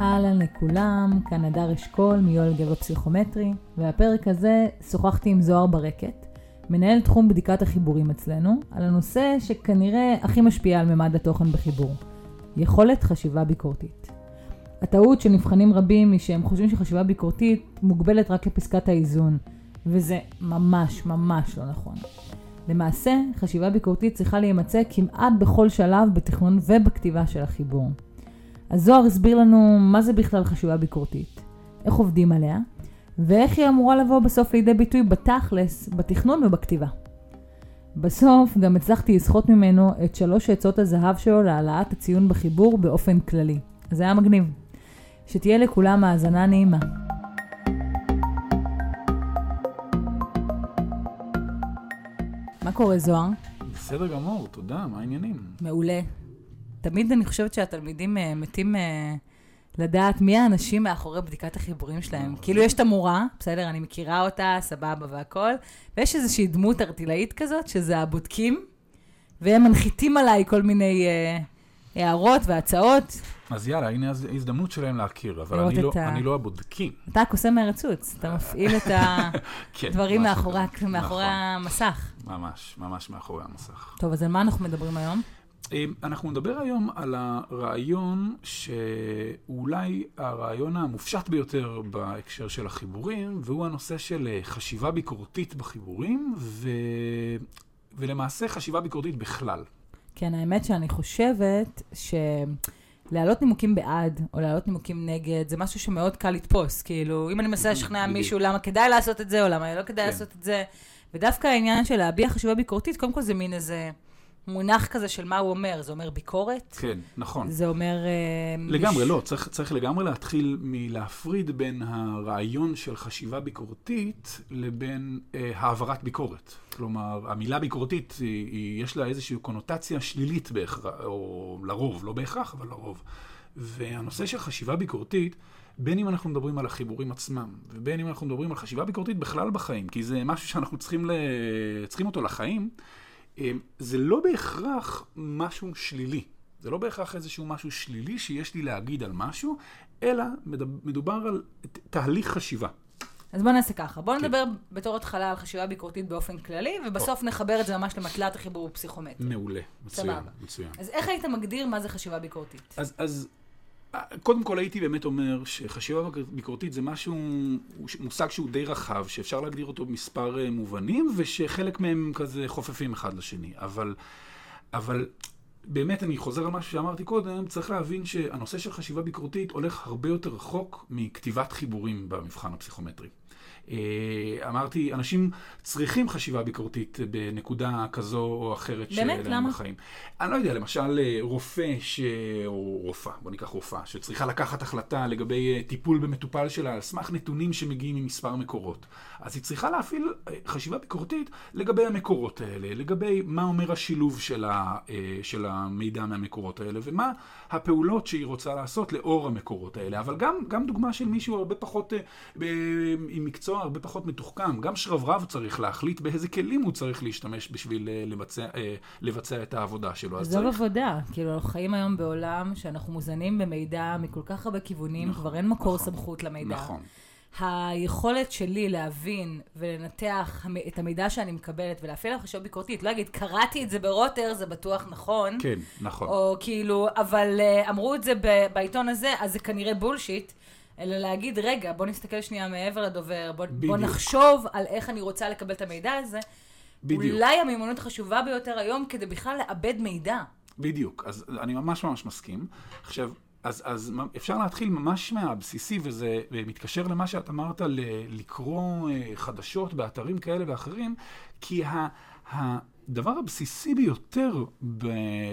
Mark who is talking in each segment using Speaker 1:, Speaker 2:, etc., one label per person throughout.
Speaker 1: אהלן לכולם, כאן הדר אשכול מיואל גבע פסיכומטרי, והפרק הזה שוחחתי עם זוהר ברקת, מנהל תחום בדיקת החיבורים אצלנו, על הנושא שכנראה הכי משפיע על ממד התוכן בחיבור, יכולת חשיבה ביקורתית. הטעות של נבחנים רבים היא שהם חושבים שחשיבה ביקורתית מוגבלת רק לפסקת האיזון, וזה ממש ממש לא נכון. למעשה, חשיבה ביקורתית צריכה להימצא כמעט בכל שלב בתכנון ובכתיבה של החיבור. אז זוהר הסביר לנו מה זה בכלל חשיבה ביקורתית, איך עובדים עליה, ואיך היא אמורה לבוא בסוף לידי ביטוי בתכלס, בתכנון ובכתיבה. בסוף גם הצלחתי לסחוט ממנו את שלוש עצות הזהב שלו להעלאת הציון בחיבור באופן כללי. זה היה מגניב. שתהיה לכולם האזנה נעימה. מה קורה זוהר?
Speaker 2: בסדר גמור, תודה, מה העניינים?
Speaker 1: מעולה. תמיד אני חושבת שהתלמידים uh, מתים uh, לדעת מי האנשים מאחורי בדיקת החיבורים שלהם. כאילו יש את המורה, בסדר, אני מכירה אותה, סבבה והכל, ויש איזושהי דמות ארטילאית כזאת, שזה הבודקים, והם מנחיתים עליי כל מיני uh, הערות והצעות.
Speaker 2: אז יאללה, הנה ההזדמנות שלהם להכיר, אבל אני לא, ה... אני לא הבודקים.
Speaker 1: אתה הקוסם מהרצוץ, אתה מפעיל את הדברים כן, מאחורי, מאחורי נכון. המסך.
Speaker 2: ממש, ממש מאחורי המסך.
Speaker 1: טוב, אז על מה אנחנו מדברים היום?
Speaker 2: אמ, אנחנו נדבר היום על הרעיון שהוא אולי הרעיון המופשט ביותר בהקשר של החיבורים, והוא הנושא של אה, חשיבה ביקורתית בחיבורים, ו... ולמעשה חשיבה ביקורתית בכלל.
Speaker 1: כן, האמת שאני חושבת ש... להעלות נימוקים בעד, או להעלות נימוקים נגד, זה משהו שמאוד קל לתפוס. כאילו, אם אני מנסה לשכנע מישהו למה כדאי לעשות את זה, או למה לא כדאי כן. לעשות את זה, ודווקא העניין של להביע חשיבה ביקורתית, קודם כל זה מין איזה... מונח כזה של מה הוא אומר, זה אומר ביקורת?
Speaker 2: כן, נכון.
Speaker 1: זה אומר...
Speaker 2: אה, לגמרי, מש... לא, צריך, צריך לגמרי להתחיל מלהפריד בין הרעיון של חשיבה ביקורתית לבין אה, העברת ביקורת. כלומר, המילה ביקורתית, היא, היא, יש לה איזושהי קונוטציה שלילית בהכרח, או לרוב, לא בהכרח, אבל לרוב. והנושא של חשיבה ביקורתית, בין אם אנחנו מדברים על החיבורים עצמם, ובין אם אנחנו מדברים על חשיבה ביקורתית בכלל בחיים, כי זה משהו שאנחנו צריכים, ל... צריכים אותו לחיים, זה לא בהכרח משהו שלילי. זה לא בהכרח איזשהו משהו שלילי שיש לי להגיד על משהו, אלא מדובר על תהליך חשיבה.
Speaker 1: אז בואו נעשה ככה, בואו כן. נדבר בתור התחלה על חשיבה ביקורתית באופן כללי, ובסוף או. נחבר את זה ממש למטלת החיבור הפסיכומטרי.
Speaker 2: מעולה, מצוין, סבבה. מצוין.
Speaker 1: אז איך היית מגדיר מה זה חשיבה ביקורתית?
Speaker 2: אז, אז קודם כל הייתי באמת אומר שחשיבה ביקורתית זה משהו, מושג שהוא די רחב, שאפשר להגדיר אותו במספר אה, מובנים, ושחלק מהם כזה חופפים אחד לשני. אבל, אבל באמת, אני חוזר על משהו שאמרתי קודם, צריך להבין שהנושא של חשיבה ביקורתית הולך הרבה יותר רחוק מכתיבת חיבורים במבחן הפסיכומטרי. אה, אמרתי, אנשים צריכים חשיבה ביקורתית בנקודה כזו או אחרת
Speaker 1: באמת? למה?
Speaker 2: בחיים. אני לא יודע, למשל אה, רופא ש... או רופאה, בוא ניקח רופאה, שצריכה לקחת החלטה לגבי אה, טיפול במטופל שלה על סמך נתונים שמגיעים ממספר מקורות. אז היא צריכה להפעיל חשיבה ביקורתית לגבי המקורות האלה, לגבי מה אומר השילוב של, ה... של המידע מהמקורות האלה, ומה הפעולות שהיא רוצה לעשות לאור המקורות האלה. אבל גם, גם דוגמה של מישהו הרבה פחות עם מקצוע הרבה פחות מתוחכם. גם שרברב צריך להחליט באיזה כלים הוא צריך להשתמש בשביל אה, לבצע, אה, לבצע את העבודה שלו.
Speaker 1: זו צריך... עבודה. כאילו, אנחנו חיים היום בעולם שאנחנו מוזנים במידע מכל כך הרבה כיוונים, נכון, כבר אין מקור נכון, סמכות למידע. נכון. היכולת שלי להבין ולנתח את המידע שאני מקבלת ולהפעיל עליו חשיבה ביקורתית, לא אגיד, קראתי את זה ברוטר, זה בטוח נכון.
Speaker 2: כן, נכון.
Speaker 1: או כאילו, אבל uh, אמרו את זה בעיתון הזה, אז זה כנראה בולשיט. אלא להגיד, רגע, בוא נסתכל שנייה מעבר לדובר, בוא, בוא נחשוב על איך אני רוצה לקבל את המידע הזה. בדיוק. אולי המיומנות החשובה ביותר היום כדי בכלל לאבד מידע.
Speaker 2: בדיוק, אז אני ממש ממש מסכים. עכשיו, אז, אז אפשר להתחיל ממש מהבסיסי, וזה מתקשר למה שאת אמרת, ל, לקרוא אה, חדשות באתרים כאלה ואחרים, כי ה, הדבר הבסיסי ביותר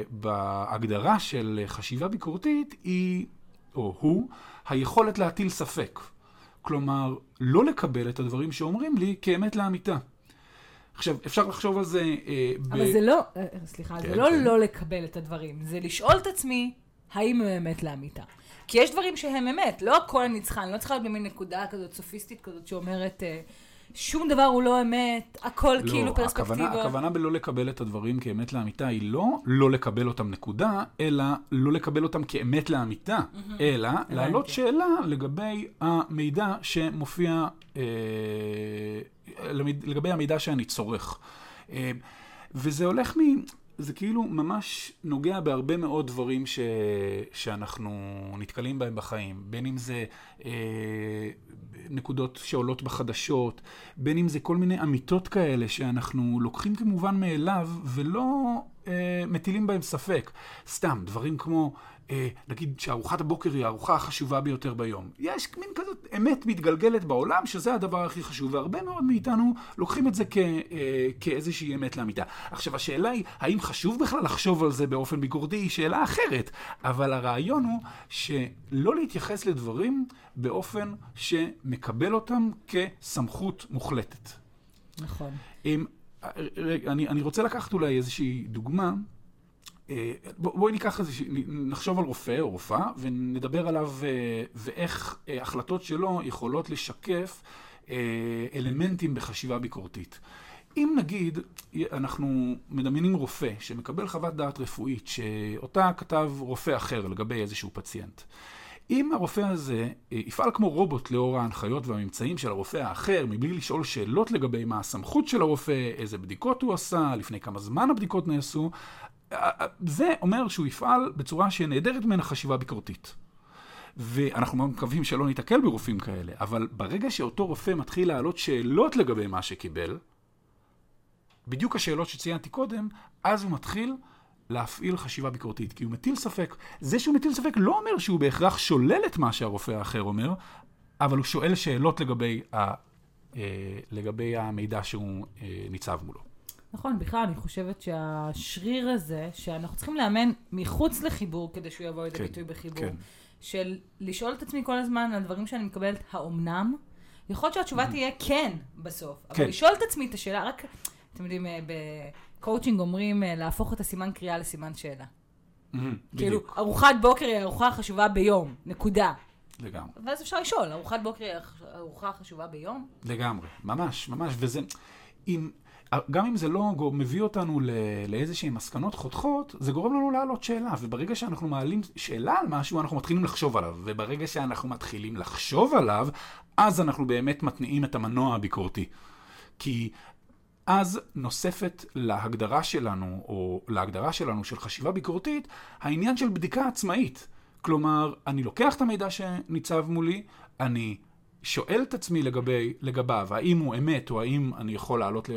Speaker 2: בהגדרה של חשיבה ביקורתית היא, או הוא, היכולת להטיל ספק. כלומר, לא לקבל את הדברים שאומרים לי כאמת לאמיתה. עכשיו, אפשר לחשוב על זה... אה,
Speaker 1: אבל ב... זה לא, אה, סליחה, כן, זה לא כן. לא לקבל את הדברים, זה לשאול את עצמי, האם הם אמת לאמיתה. כי יש דברים שהם אמת, לא הכל אני צריכה, אני לא צריכה להיות במין נקודה כזאת סופיסטית כזאת שאומרת, אה, שום דבר הוא לא אמת, הכל
Speaker 2: לא,
Speaker 1: כאילו
Speaker 2: הכוונה,
Speaker 1: פרספקטיבה.
Speaker 2: הכוונה בלא לקבל את הדברים כאמת לאמיתה היא לא לא לקבל אותם נקודה, אלא לא לקבל אותם כאמת לאמיתה, אלא להעלות שאלה לגבי המידע שמופיע, אה, לגבי המידע שאני צורך. אה, וזה הולך מ... זה כאילו ממש נוגע בהרבה מאוד דברים ש... שאנחנו נתקלים בהם בחיים, בין אם זה אה, נקודות שעולות בחדשות, בין אם זה כל מיני אמיתות כאלה שאנחנו לוקחים כמובן מאליו ולא אה, מטילים בהם ספק. סתם, דברים כמו, אה, נגיד שארוחת הבוקר היא הארוחה החשובה ביותר ביום. יש מין כזאת אמת מתגלגלת בעולם שזה הדבר הכי חשוב, והרבה מאוד מאיתנו לוקחים את זה כ, אה, כאיזושהי אמת לאמיתה. עכשיו, השאלה היא, האם חשוב בכלל לחשוב על זה באופן ביקורתי, היא שאלה אחרת, אבל הרעיון הוא שלא להתייחס לדברים באופן שמקבל אותם כסמכות מוחלטת.
Speaker 1: נכון.
Speaker 2: אם, רגע, אני, אני רוצה לקחת אולי איזושהי דוגמה. אה, בוא- בואי ניקח איזושהי, נחשוב על רופא או רופאה ונדבר עליו אה, ואיך אה, החלטות שלו יכולות לשקף אלמנטים בחשיבה ביקורתית. אם נגיד, אנחנו מדמיינים רופא שמקבל חוות דעת רפואית שאותה כתב רופא אחר לגבי איזשהו פציינט. אם הרופא הזה יפעל כמו רובוט לאור ההנחיות והממצאים של הרופא האחר, מבלי לשאול שאלות לגבי מה הסמכות של הרופא, איזה בדיקות הוא עשה, לפני כמה זמן הבדיקות נעשו, זה אומר שהוא יפעל בצורה שנעדרת ממנה חשיבה ביקורתית. ואנחנו מאוד מקווים שלא ניתקל ברופאים כאלה, אבל ברגע שאותו רופא מתחיל להעלות שאלות לגבי מה שקיבל, בדיוק השאלות שציינתי קודם, אז הוא מתחיל להפעיל חשיבה ביקורתית, כי הוא מטיל ספק. זה שהוא מטיל ספק לא אומר שהוא בהכרח שולל את מה שהרופא האחר אומר, אבל הוא שואל שאלות לגבי, ה, אה, לגבי המידע שהוא אה, ניצב מולו.
Speaker 1: נכון, בכלל, אני חושבת שהשריר הזה, שאנחנו צריכים לאמן מחוץ לחיבור כדי שהוא יבוא לידי
Speaker 2: כן,
Speaker 1: ביטוי בחיבור,
Speaker 2: כן.
Speaker 1: של לשאול את עצמי כל הזמן על דברים שאני מקבלת, האומנם? יכול להיות שהתשובה תהיה כן בסוף, אבל
Speaker 2: כן.
Speaker 1: לשאול את עצמי את השאלה, רק, אתם יודעים, אה, בקואוצ'ינג אומרים אה, להפוך את הסימן קריאה לסימן שאלה.
Speaker 2: מהמם,
Speaker 1: כאילו, ארוחת בוקר היא הארוחה החשובה ביום, נקודה.
Speaker 2: לגמרי.
Speaker 1: ואז אפשר לשאול, ארוחת בוקר היא הארוחה החשובה ביום?
Speaker 2: לגמרי, ממש, ממש, וזה, אם, גם אם זה לא מביא אותנו לאיזשהן מסקנות חותכות, זה גורם לנו להעלות שאלה, וברגע שאנחנו מעלים שאלה על משהו, אנחנו מתחילים לחשוב עליו, וברגע שאנחנו מתחילים לחשוב עליו, אז אנחנו באמת מתניעים את המנוע הביקורתי. כי אז נוספת להגדרה שלנו, או להגדרה שלנו של חשיבה ביקורתית, העניין של בדיקה עצמאית. כלומר, אני לוקח את המידע שניצב מולי, אני שואל את עצמי לגבי, לגביו, האם הוא אמת או האם אני יכול להעלות אה,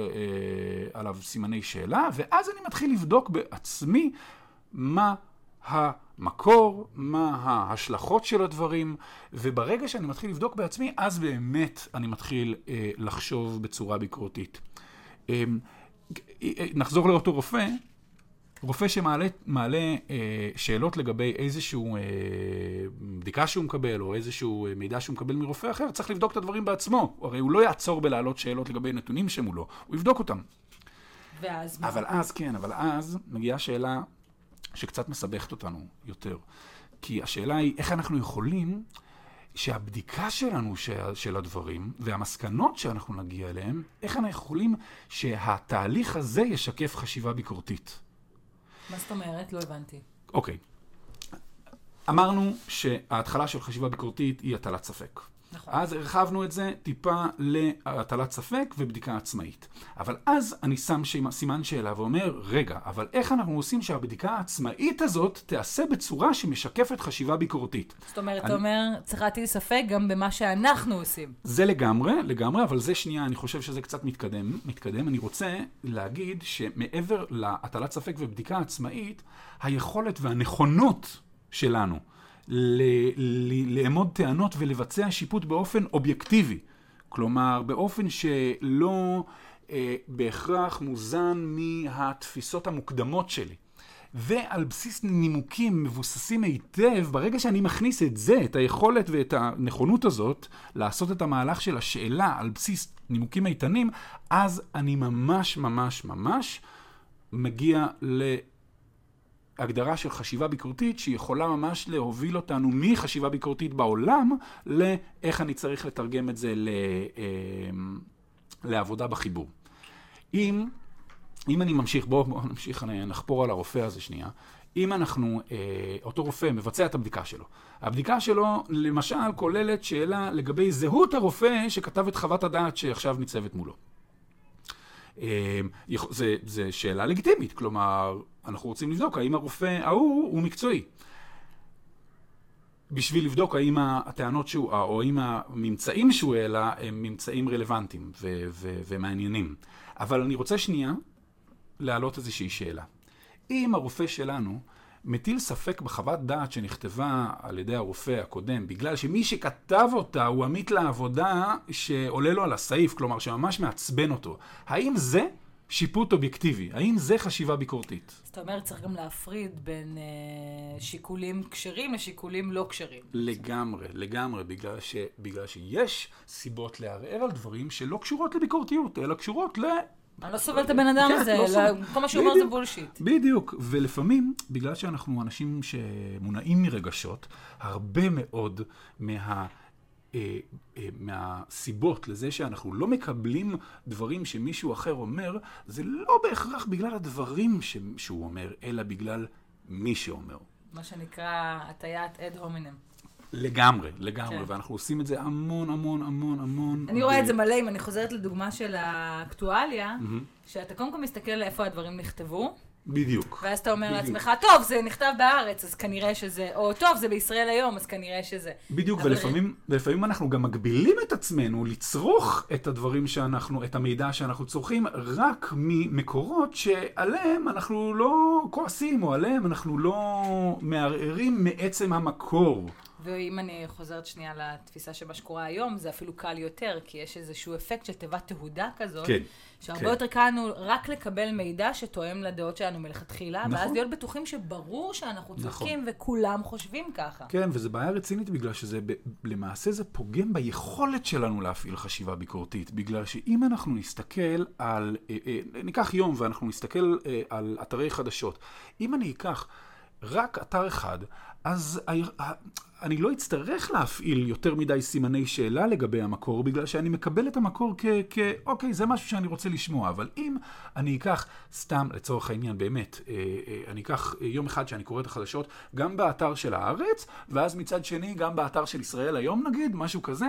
Speaker 2: עליו סימני שאלה, ואז אני מתחיל לבדוק בעצמי מה המקור, מה ההשלכות של הדברים, וברגע שאני מתחיל לבדוק בעצמי, אז באמת אני מתחיל אה, לחשוב בצורה ביקורתית. אה, אה, נחזור לאותו רופא, רופא שמעלה מעלה, אה, שאלות לגבי איזשהו אה, בדיקה שהוא מקבל, או איזשהו אה, מידע שהוא מקבל מרופא אחר, צריך לבדוק את הדברים בעצמו. הרי הוא לא יעצור בלהעלות שאלות לגבי נתונים שמולו, הוא יבדוק אותם.
Speaker 1: ואז מה?
Speaker 2: אבל אז, כן, אבל אז מגיעה שאלה שקצת מסבכת אותנו יותר. כי השאלה היא, איך אנחנו יכולים שהבדיקה שלנו של, של הדברים והמסקנות שאנחנו נגיע אליהן, איך אנחנו יכולים שהתהליך הזה ישקף חשיבה ביקורתית.
Speaker 1: מה זאת אומרת? לא הבנתי.
Speaker 2: אוקיי. אמרנו שההתחלה של חשיבה ביקורתית היא הטלת ספק.
Speaker 1: נכון.
Speaker 2: אז הרחבנו את זה טיפה להטלת ספק ובדיקה עצמאית. אבל אז אני שם סימן שאלה ואומר, רגע, אבל איך אנחנו עושים שהבדיקה העצמאית הזאת תיעשה בצורה שמשקפת חשיבה ביקורתית?
Speaker 1: זאת אומרת,
Speaker 2: אני-
Speaker 1: אתה אומר, צריך להטיל ספק גם במה שאנחנו עושים.
Speaker 2: זה לגמרי, לגמרי, אבל זה שנייה, אני חושב שזה קצת מתקדם. מתקדם. אני רוצה להגיד שמעבר להטלת ספק ובדיקה עצמאית, היכולת והנכונות שלנו לאמוד טענות ולבצע שיפוט באופן אובייקטיבי. כלומר, באופן שלא אה, בהכרח מוזן מהתפיסות המוקדמות שלי. ועל בסיס נימוקים מבוססים היטב, ברגע שאני מכניס את זה, את היכולת ואת הנכונות הזאת, לעשות את המהלך של השאלה על בסיס נימוקים איתנים, אז אני ממש ממש ממש מגיע להגדרה של חשיבה ביקורתית, שיכולה ממש להוביל אותנו מחשיבה ביקורתית בעולם, לאיך אני צריך לתרגם את זה ל... אה, לעבודה בחיבור. אם, אם אני ממשיך, בואו בוא נמשיך, נחפור על הרופא הזה שנייה. אם אנחנו, אה, אותו רופא מבצע את הבדיקה שלו, הבדיקה שלו למשל כוללת שאלה לגבי זהות הרופא שכתב את חוות הדעת שעכשיו ניצבת מולו. אה, זה, זה שאלה לגיטימית, כלומר, אנחנו רוצים לבדוק האם הרופא ההוא הוא מקצועי. בשביל לבדוק האם הטענות שהוא, או האם הממצאים שהוא העלה הם ממצאים רלוונטיים ו- ו- ומעניינים. אבל אני רוצה שנייה להעלות איזושהי שאלה. אם הרופא שלנו מטיל ספק בחוות דעת שנכתבה על ידי הרופא הקודם, בגלל שמי שכתב אותה הוא עמית לעבודה שעולה לו על הסעיף, כלומר שממש מעצבן אותו, האם זה שיפוט אובייקטיבי? האם זה חשיבה ביקורתית?
Speaker 1: אז אתה אומר, צריך גם להפריד בין אה, שיקולים כשרים לשיקולים לא כשרים.
Speaker 2: לגמרי, לגמרי, בגלל, ש, בגלל שיש סיבות לערער על דברים שלא קשורות לביקורתיות, אלא קשורות ל...
Speaker 1: אני לא סובל את הבן אדם כן, הזה, לא. כל מה שהוא אומר זה בולשיט.
Speaker 2: בדיוק, ולפעמים, בגלל שאנחנו אנשים שמונעים מרגשות, הרבה מאוד מה... אה, אה, מהסיבות לזה שאנחנו לא מקבלים דברים שמישהו אחר אומר, זה לא בהכרח בגלל הדברים. שהוא אומר, אלא בגלל מי שאומר.
Speaker 1: מה שנקרא הטיית אד הומינם.
Speaker 2: לגמרי, לגמרי, כן. ואנחנו עושים את זה המון, המון, המון, המון.
Speaker 1: אני רואה ב... את זה מלא, אם אני חוזרת לדוגמה של האקטואליה, mm-hmm. שאתה קודם כל מסתכל איפה הדברים נכתבו.
Speaker 2: בדיוק.
Speaker 1: ואז אתה אומר בדיוק. לעצמך, טוב, זה נכתב בארץ, אז כנראה שזה, או טוב, זה בישראל היום, אז כנראה שזה.
Speaker 2: בדיוק, אבל... ולפעמים, ולפעמים אנחנו גם מגבילים את עצמנו לצרוך את הדברים שאנחנו, את המידע שאנחנו צורכים, רק ממקורות שעליהם אנחנו לא כועסים, או עליהם אנחנו לא מערערים מעצם המקור.
Speaker 1: ואם אני חוזרת שנייה לתפיסה שמה שקורה היום, זה אפילו קל יותר, כי יש איזשהו אפקט של תיבת תהודה כזאת,
Speaker 2: כן,
Speaker 1: שהרבה
Speaker 2: כן.
Speaker 1: יותר קל לנו רק לקבל מידע שתואם לדעות שלנו מלכתחילה,
Speaker 2: נכון.
Speaker 1: ואז להיות בטוחים שברור שאנחנו צודקים
Speaker 2: נכון.
Speaker 1: וכולם חושבים ככה.
Speaker 2: כן, וזו בעיה רצינית בגלל שזה, ב, למעשה זה פוגם ביכולת שלנו להפעיל חשיבה ביקורתית, בגלל שאם אנחנו נסתכל על, אה, אה, ניקח יום ואנחנו נסתכל אה, על אתרי חדשות, אם אני אקח רק אתר אחד, אז אני לא אצטרך להפעיל יותר מדי סימני שאלה לגבי המקור, בגלל שאני מקבל את המקור כ... אוקיי, זה משהו שאני רוצה לשמוע, אבל אם אני אקח, סתם לצורך העניין, באמת, אה, אה, אני אקח יום אחד שאני קורא את החדשות, גם באתר של הארץ, ואז מצד שני, גם באתר של ישראל היום נגיד, משהו כזה,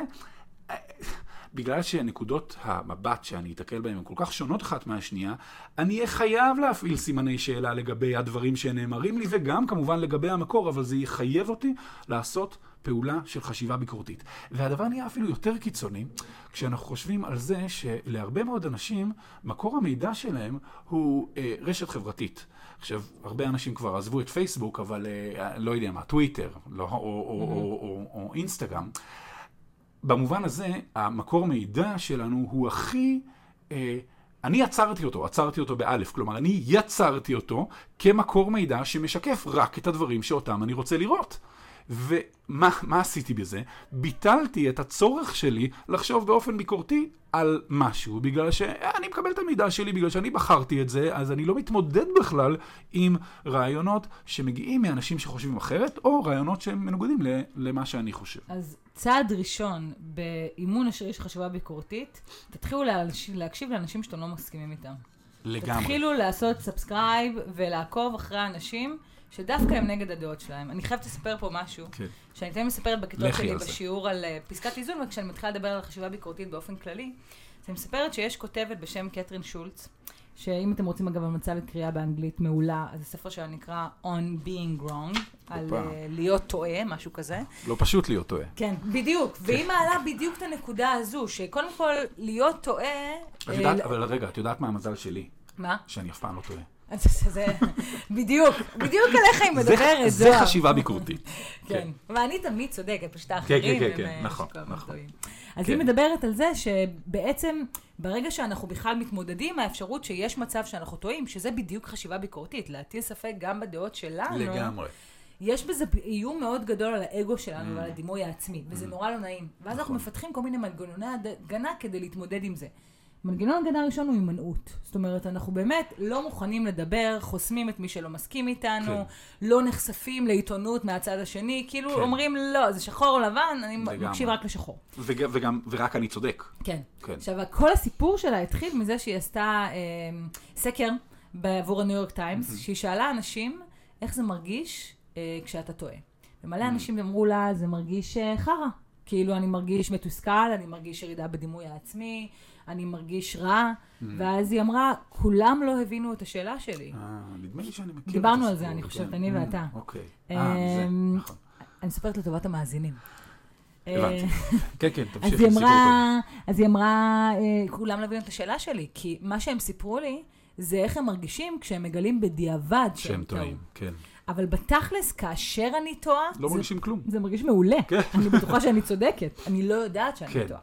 Speaker 2: בגלל שנקודות המבט שאני אתקל בהן הן כל כך שונות אחת מהשנייה, אני אהיה חייב להפעיל סימני שאלה לגבי הדברים שנאמרים לי, וגם כמובן לגבי המקור, אבל זה יחייב אותי לעשות פעולה של חשיבה ביקורתית. והדבר נהיה אפילו יותר קיצוני, כשאנחנו חושבים על זה שלהרבה מאוד אנשים, מקור המידע שלהם הוא אה, רשת חברתית. עכשיו, הרבה אנשים כבר עזבו את פייסבוק, אבל אה, לא יודע מה, טוויטר, לא, או, או, או, או, או, או אינסטגרם. במובן הזה, המקור מידע שלנו הוא הכי... אה, אני יצרתי אותו, עצרתי אותו באלף, כלומר, אני יצרתי אותו כמקור מידע שמשקף רק את הדברים שאותם אני רוצה לראות. ומה עשיתי בזה? ביטלתי את הצורך שלי לחשוב באופן ביקורתי על משהו, בגלל שאני מקבל את המידע שלי, בגלל שאני בחרתי את זה, אז אני לא מתמודד בכלל עם רעיונות שמגיעים מאנשים שחושבים אחרת, או רעיונות שהם מנוגדים למה שאני חושב.
Speaker 1: אז צעד ראשון באימון השרירי של חשיבה ביקורתית, תתחילו להקשיב לאנשים שאתם לא מסכימים איתם.
Speaker 2: לגמרי.
Speaker 1: תתחילו לעשות subscribe ולעקוב אחרי האנשים. שדווקא הם נגד הדעות שלהם. אני חייבת לספר פה משהו, כן. שאני תמיד מספרת בכיתות שלי בשיעור על uh, פסקת איזון, וכשאני מתחילה לדבר על חשיבה ביקורתית באופן כללי, אז אני מספרת שיש כותבת בשם קתרין שולץ, שאם אתם רוצים אגב המלצה לקריאה באנגלית מעולה, אז זה ספר שלה נקרא On Being Wrong, על uh, להיות טועה, משהו כזה.
Speaker 2: לא פשוט להיות טועה.
Speaker 1: כן, בדיוק. כן. והיא מעלה בדיוק את הנקודה הזו, שקודם כל להיות טועה...
Speaker 2: את יודעת, אבל רגע, את יודעת מה המזל שלי?
Speaker 1: מה?
Speaker 2: שאני אף פעם לא טועה.
Speaker 1: זה בדיוק, בדיוק עליך היא מדברת.
Speaker 2: זה חשיבה ביקורתית.
Speaker 1: כן, ואני תמיד צודקת, פשוט האחרים
Speaker 2: הם... כן, כן, כן, נכון, נכון.
Speaker 1: אז היא מדברת על זה שבעצם ברגע שאנחנו בכלל מתמודדים האפשרות שיש מצב שאנחנו טועים, שזה בדיוק חשיבה ביקורתית, להטיל ספק גם בדעות שלנו.
Speaker 2: לגמרי.
Speaker 1: יש בזה איום מאוד גדול על האגו שלנו ועל הדימוי העצמי, וזה נורא לא נעים. ואז אנחנו נכון. מפתחים כל מיני מנגנוני הגנה כדי להתמודד עם זה. מנגנון הגנה הראשון הוא הימנעות. זאת אומרת, אנחנו באמת לא מוכנים לדבר, חוסמים את מי שלא מסכים איתנו,
Speaker 2: כן.
Speaker 1: לא נחשפים לעיתונות מהצד השני, כאילו
Speaker 2: כן.
Speaker 1: אומרים, לא, זה שחור או לבן, אני
Speaker 2: לגמרי.
Speaker 1: מקשיב רק לשחור.
Speaker 2: וג, וגם, ורק אני צודק.
Speaker 1: כן.
Speaker 2: כן.
Speaker 1: עכשיו, כל הסיפור שלה התחיל מזה שהיא עשתה אה, סקר בעבור הניו יורק טיימס, שהיא שאלה אנשים איך זה מרגיש אה, כשאתה טועה. ומלא אנשים אמרו לה, זה מרגיש אה, חרא. כאילו, אני מרגיש מתוסכל, אני מרגיש ירידה בדימוי העצמי, אני מרגיש רע, ואז היא אמרה, כולם לא הבינו את השאלה שלי.
Speaker 2: אה, נדמה לי שאני מכיר
Speaker 1: דיברנו על זה, אני חושבת,
Speaker 2: כן.
Speaker 1: אני
Speaker 2: Mm,
Speaker 1: ואתה.
Speaker 2: אוקיי. אה, זה,
Speaker 1: אמ,
Speaker 2: נכון.
Speaker 1: אני מספרת לטובת המאזינים.
Speaker 2: הבנתי.
Speaker 1: אה,
Speaker 2: כן, כן, תמשיכי, סיפור
Speaker 1: אז היא אמרה, אה, כולם לא הבינו את השאלה שלי, כי מה שהם סיפרו לי, זה איך הם מרגישים כשהם מגלים בדיעבד. שהם.
Speaker 2: טועים, כן.
Speaker 1: אבל בתכלס, כאשר אני טועה,
Speaker 2: לא
Speaker 1: זה-
Speaker 2: מרגישים כלום.
Speaker 1: זה מרגיש מעולה.
Speaker 2: כן.
Speaker 1: אני בטוחה שאני צודקת, אני לא יודעת שאני
Speaker 2: כן.
Speaker 1: טועה.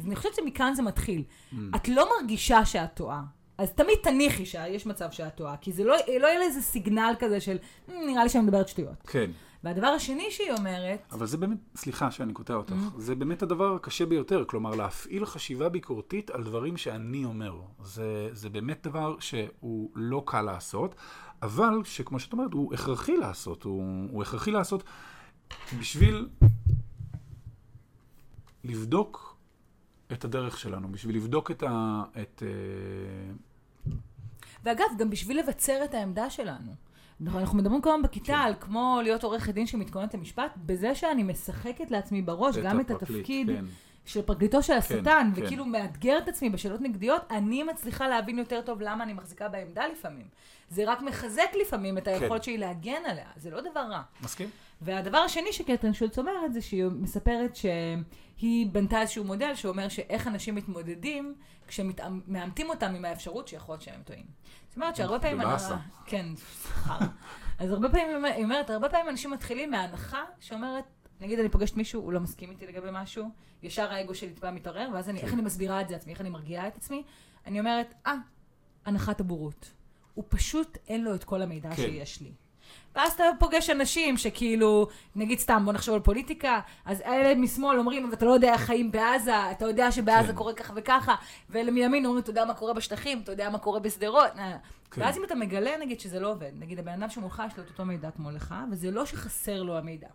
Speaker 1: אז אני חושבת שמכאן זה מתחיל.
Speaker 2: Mm.
Speaker 1: את לא מרגישה שאת טועה. אז תמיד תניחי שיש מצב שאת טועה, כי זה לא, לא יהיה לזה סיגנל כזה של, "מ, נראה לי שאני מדברת שטויות.
Speaker 2: כן.
Speaker 1: והדבר השני שהיא אומרת,
Speaker 2: אבל זה באמת, סליחה שאני קוטע אותך,
Speaker 1: Mm-hmm.
Speaker 2: זה באמת הדבר הקשה ביותר, כלומר להפעיל חשיבה ביקורתית על דברים שאני אומר. זה, זה באמת דבר שהוא לא קל לעשות, אבל שכמו שאת אומרת, הוא הכרחי לעשות, הוא, הוא הכרחי לעשות בשביל לבדוק את הדרך שלנו, בשביל לבדוק את ה... את, אה,
Speaker 1: ואגב, גם בשביל לבצר את העמדה שלנו. אנחנו אנחנו מדברים כל הזמן בכיתה
Speaker 2: כן.
Speaker 1: על כמו להיות עורכת דין שמתכוננת למשפט, בזה שאני משחקת לעצמי בראש גם את
Speaker 2: הפרקליט,
Speaker 1: התפקיד
Speaker 2: כן.
Speaker 1: של פרקליטו של השטן,
Speaker 2: כן.
Speaker 1: וכאילו מאתגר את עצמי בשאלות נגדיות, אני מצליחה להבין יותר טוב למה אני מחזיקה בעמדה לפעמים. זה רק מחזק לפעמים את היכולת שלי להגן עליה, זה לא דבר רע.
Speaker 2: מסכים?
Speaker 1: והדבר השני שקטרין שולץ אומרת, זה שהיא מספרת שהיא בנתה איזשהו מודל שאומר שאיך אנשים מתמודדים כשמאמתים אותם עם האפשרות שיכול להיות שהם טועים. זאת אומרת שהרבה פעמים...
Speaker 2: בבאסה.
Speaker 1: כן. אז הרבה פעמים, היא אומרת, הרבה פעמים אנשים מתחילים מההנחה שאומרת, נגיד אני פוגשת מישהו, הוא לא מסכים איתי לגבי משהו, ישר האגו שלי טיפה מתעורר, ואז אני, איך אני מסבירה את זה עצמי, איך אני מרגיעה את עצמי? אני אומרת, אה, הנחת הבורות. הוא פשוט אין לו את כל המידע
Speaker 2: כן.
Speaker 1: שיש לי. ואז אתה פוגש אנשים שכאילו, נגיד סתם, בוא נחשוב על פוליטיקה, אז אלה משמאל אומרים, אבל אתה לא יודע איך חיים בעזה, אתה יודע שבעזה
Speaker 2: כן.
Speaker 1: קורה ככה וככה, ואלה מימין אומרים, אתה יודע מה קורה בשטחים, אתה יודע מה קורה בשדרות. אה.
Speaker 2: כן.
Speaker 1: ואז אם אתה מגלה, נגיד, שזה לא עובד, נגיד הבן אדם שמולך יש לו את אותו מידע כמו לך, וזה לא שחסר לו המידע.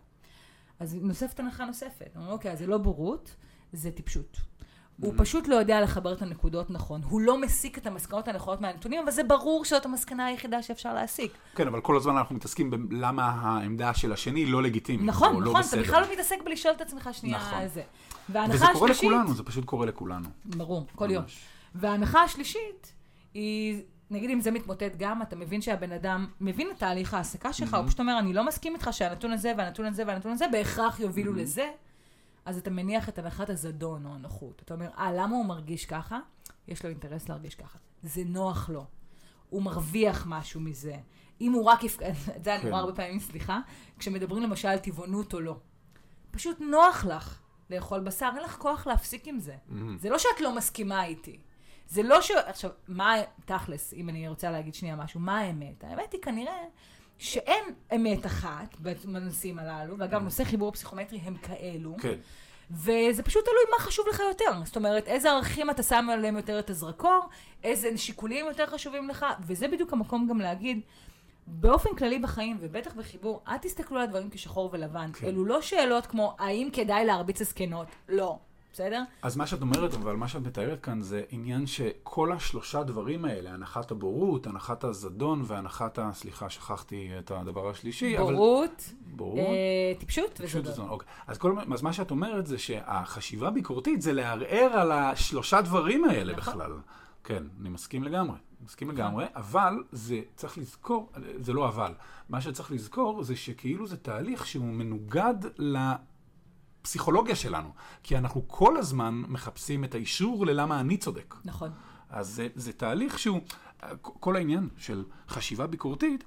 Speaker 1: אז נוספת הנחה נוספת. אומרים, אוקיי, אז זה לא בורות, זה טיפשות. הוא
Speaker 2: Mm.
Speaker 1: פשוט לא יודע לחבר את הנקודות נכון. הוא לא מסיק את המסקנות הנכונות מהנתונים, אבל זה ברור שזאת המסקנה היחידה שאפשר להסיק.
Speaker 2: כן, אבל כל הזמן אנחנו מתעסקים בלמה העמדה של השני לא לגיטימית.
Speaker 1: נכון,
Speaker 2: לא
Speaker 1: נכון, אתה. בכלל לא מתעסק בלשאול את עצמך שנייה
Speaker 2: נכון.
Speaker 1: על זה.
Speaker 2: וזה קורה. לכולנו, זה פשוט קורה לכולנו.
Speaker 1: ברור, כל יום. וההנחה השלישית היא, נגיד אם זה מתמוטט גם, אתה מבין שהבן אדם מבין את תהליך ההעסקה שלך, הוא פשוט אומר, אני לא מסכים איתך שהנתון הזה והנתון הזה והנתון הזה בהכרח יובילו לזה, אז אתה מניח את הנחת הזדון או הנוחות. אתה אומר, אה, למה הוא מרגיש ככה? יש לו אינטרס להרגיש ככה. זה נוח לו. הוא מרוויח משהו מזה. אם הוא רק יפק... את זה אני
Speaker 2: כן.
Speaker 1: רואה הרבה פעמים, סליחה, כשמדברים למשל על טבעונות או לא. פשוט נוח לך לאכול בשר, אין לך כוח להפסיק עם זה. זה לא שאת לא מסכימה איתי. זה לא ש... עכשיו, מה תכלס, אם אני רוצה להגיד שנייה משהו, מה האמת? האמת היא כנראה שאין אמת אחת בנושאים הללו, ואגב, נושאי חיבור פסיכומטרי הם כאלו,
Speaker 2: כן.
Speaker 1: וזה פשוט תלוי מה חשוב לך יותר. זאת אומרת, איזה ערכים אתה שם עליהם יותר את הזרקור, איזה שיקולים יותר חשובים לך, וזה בדיוק המקום גם להגיד, באופן כללי בחיים, ובטח בחיבור, אל תסתכלו על הדברים כשחור ולבן.
Speaker 2: כן.
Speaker 1: אלו לא שאלות כמו, האם כדאי להרביץ זקנות? לא. בסדר?
Speaker 2: אז מה שאת אומרת, אבל מה שאת מתארת כאן זה עניין שכל השלושה דברים האלה, הנחת הבורות, הנחת הזדון והנחת ה... סליחה, שכחתי את הדבר השלישי. אבל...
Speaker 1: בורות,
Speaker 2: בורות.
Speaker 1: אה, טיפשות וזדון.
Speaker 2: זדון, אוקיי. אז, כל, אז מה שאת אומרת זה שהחשיבה הביקורתית זה לערער על השלושה דברים האלה
Speaker 1: נכון.
Speaker 2: בכלל. כן, אני מסכים לגמרי. מסכים לגמרי, אבל זה, צריך לזכור, זה לא אבל, מה שצריך לזכור זה שכאילו זה תהליך שהוא מנוגד לפסיכולוגיה שלנו, כי אנחנו כל הזמן מחפשים את האישור ללמה אני צודק.
Speaker 1: נכון.
Speaker 2: אז זה, זה תהליך שהוא, כל העניין של חשיבה ביקורתית,